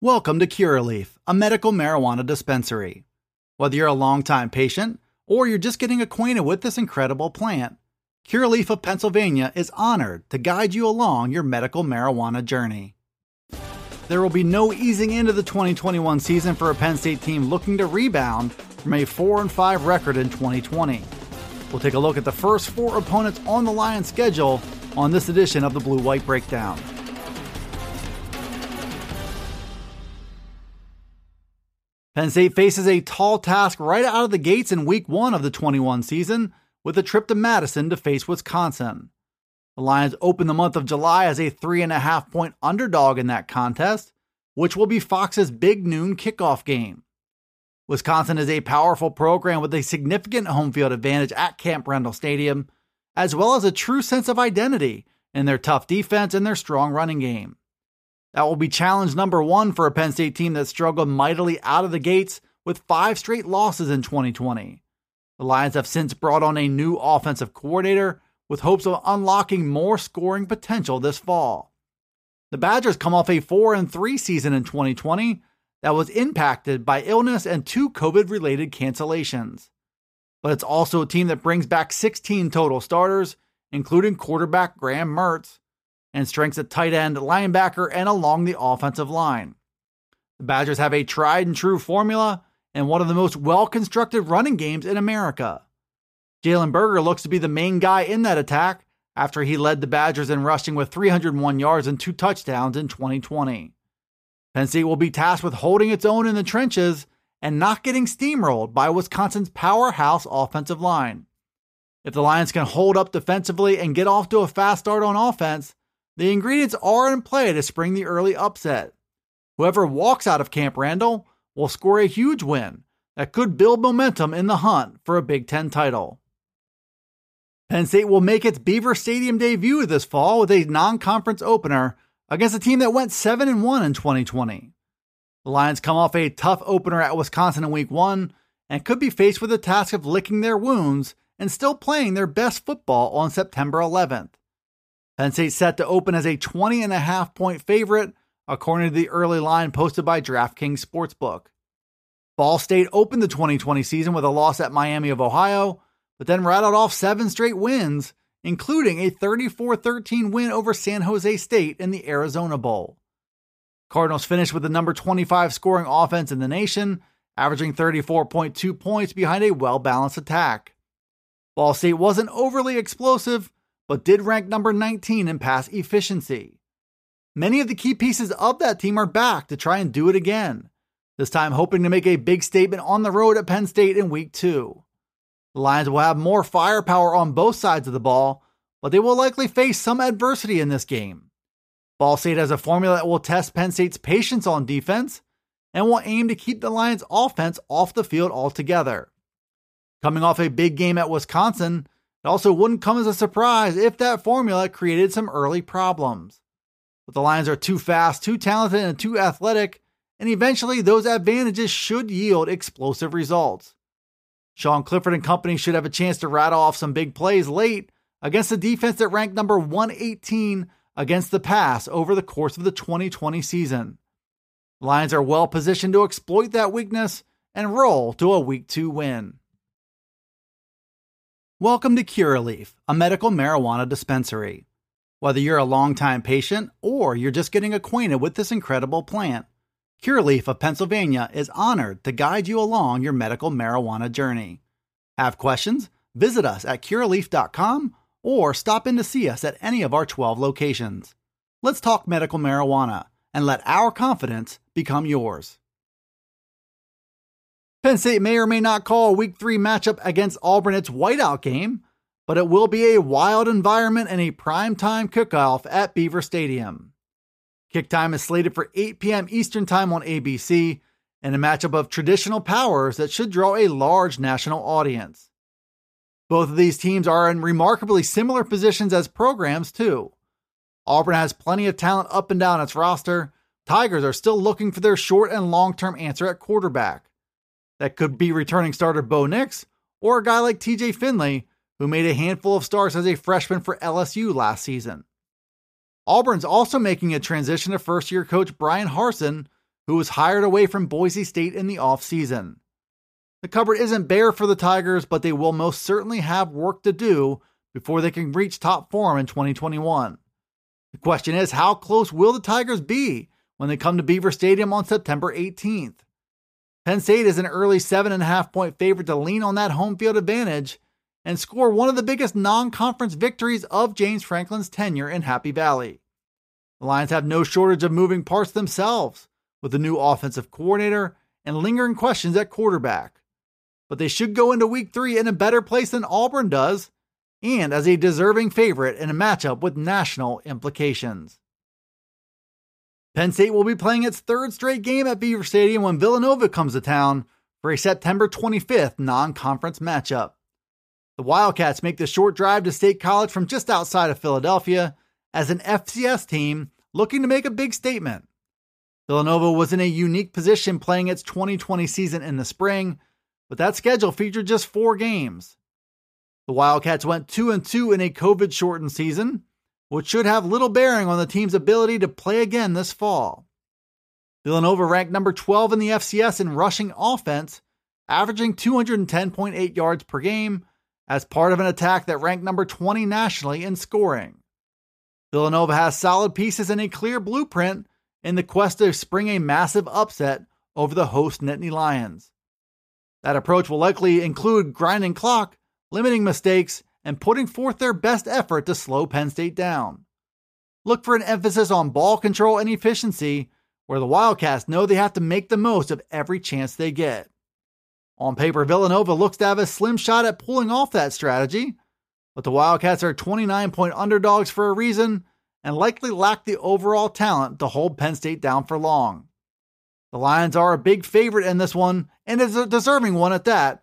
Welcome to Curaleaf, a medical marijuana dispensary. Whether you're a longtime patient or you're just getting acquainted with this incredible plant, Curaleaf of Pennsylvania is honored to guide you along your medical marijuana journey. There will be no easing into the 2021 season for a Penn State team looking to rebound from a 4 and 5 record in 2020. We'll take a look at the first four opponents on the Lions schedule on this edition of the Blue White Breakdown. Penn State faces a tall task right out of the gates in week one of the 21 season with a trip to Madison to face Wisconsin. The Lions open the month of July as a three and a half point underdog in that contest, which will be Fox's big noon kickoff game. Wisconsin is a powerful program with a significant home field advantage at Camp Randall Stadium, as well as a true sense of identity in their tough defense and their strong running game. That will be challenge number one for a Penn State team that struggled mightily out of the gates with five straight losses in 2020. The Lions have since brought on a new offensive coordinator with hopes of unlocking more scoring potential this fall. The Badgers come off a 4 and 3 season in 2020 that was impacted by illness and two COVID related cancellations. But it's also a team that brings back 16 total starters, including quarterback Graham Mertz, and strengths at tight end, linebacker, and along the offensive line. The Badgers have a tried and true formula and one of the most well constructed running games in America. Jalen Berger looks to be the main guy in that attack after he led the Badgers in rushing with 301 yards and two touchdowns in 2020. Penn State will be tasked with holding its own in the trenches and not getting steamrolled by Wisconsin's powerhouse offensive line. If the Lions can hold up defensively and get off to a fast start on offense, the ingredients are in play to spring the early upset. Whoever walks out of Camp Randall will score a huge win that could build momentum in the hunt for a Big Ten title. Penn State will make its Beaver Stadium debut this fall with a non conference opener against a team that went 7 and 1 in 2020. The Lions come off a tough opener at Wisconsin in week 1 and could be faced with the task of licking their wounds and still playing their best football on September 11th. Penn State set to open as a 20 and a half point favorite, according to the early line posted by DraftKings Sportsbook. Ball State opened the 2020 season with a loss at Miami of Ohio, but then rattled off seven straight wins, including a 34 13 win over San Jose State in the Arizona Bowl. Cardinals finished with the number 25 scoring offense in the nation, averaging 34.2 points behind a well balanced attack. Ball State wasn't overly explosive, but did rank number 19 in pass efficiency. Many of the key pieces of that team are back to try and do it again, this time hoping to make a big statement on the road at Penn State in week two. The Lions will have more firepower on both sides of the ball, but they will likely face some adversity in this game. Ball State has a formula that will test Penn State's patience on defense and will aim to keep the Lions' offense off the field altogether. Coming off a big game at Wisconsin, it also wouldn't come as a surprise if that formula created some early problems. But the Lions are too fast, too talented, and too athletic, and eventually those advantages should yield explosive results. Sean Clifford and company should have a chance to rattle off some big plays late against a defense that ranked number 118 against the pass over the course of the 2020 season. Lions are well positioned to exploit that weakness and roll to a week 2 win. Welcome to Curaleaf, a medical marijuana dispensary. Whether you're a longtime patient or you're just getting acquainted with this incredible plant, Curaleaf of Pennsylvania is honored to guide you along your medical marijuana journey. Have questions? Visit us at curaleaf.com or stop in to see us at any of our 12 locations. Let's talk medical marijuana and let our confidence become yours. Penn State may or may not call a week three matchup against Auburn its whiteout game, but it will be a wild environment and a primetime kickoff at Beaver Stadium. Kick time is slated for 8 p.m. Eastern Time on ABC, and a matchup of traditional powers that should draw a large national audience. Both of these teams are in remarkably similar positions as programs, too. Auburn has plenty of talent up and down its roster. Tigers are still looking for their short and long term answer at quarterback. That could be returning starter Bo Nix or a guy like TJ Finley, who made a handful of starts as a freshman for LSU last season. Auburn's also making a transition to first year coach Bryan Harsin, who was hired away from Boise State in the offseason. The cupboard isn't bare for the Tigers, but they will most certainly have work to do before they can reach top form in 2021. The question is, how close will the Tigers be when they come to Beaver Stadium on September 18th? Penn State is an early 7.5 point favorite to lean on that home field advantage and score one of the biggest non conference victories of James Franklin's tenure in Happy Valley. The Lions have no shortage of moving parts themselves, with a new offensive coordinator and lingering questions at quarterback. But they should go into week three in a better place than Auburn does, and as a deserving favorite in a matchup with national implications. Penn State will be playing its third straight game at Beaver Stadium when Villanova comes to town for a September 25th non conference matchup. The Wildcats make the short drive to State College from just outside of Philadelphia as an FCS team looking to make a big statement. Villanova was in a unique position playing its 2020 season in the spring, but that schedule featured just four games. The Wildcats went 2 and 2 in a COVID shortened season, which should have little bearing on the team's ability to play again this fall. Villanova ranked number 12 in the FCS in rushing offense, averaging 210.8 yards per game as part of an attack that ranked number 20 nationally in scoring. Villanova has solid pieces and a clear blueprint in the quest to spring a massive upset over the host Nittany Lions. That approach will likely include grinding clock, limiting mistakes, and putting forth their best effort to slow Penn State down. Look for an emphasis on ball control and efficiency, where the Wildcats know they have to make the most of every chance they get. On paper, Villanova looks to have a slim shot at pulling off that strategy, but the Wildcats are 29 point underdogs for a reason and likely lack the overall talent to hold Penn State down for long. The Lions are a big favorite in this one, and is a deserving one at that,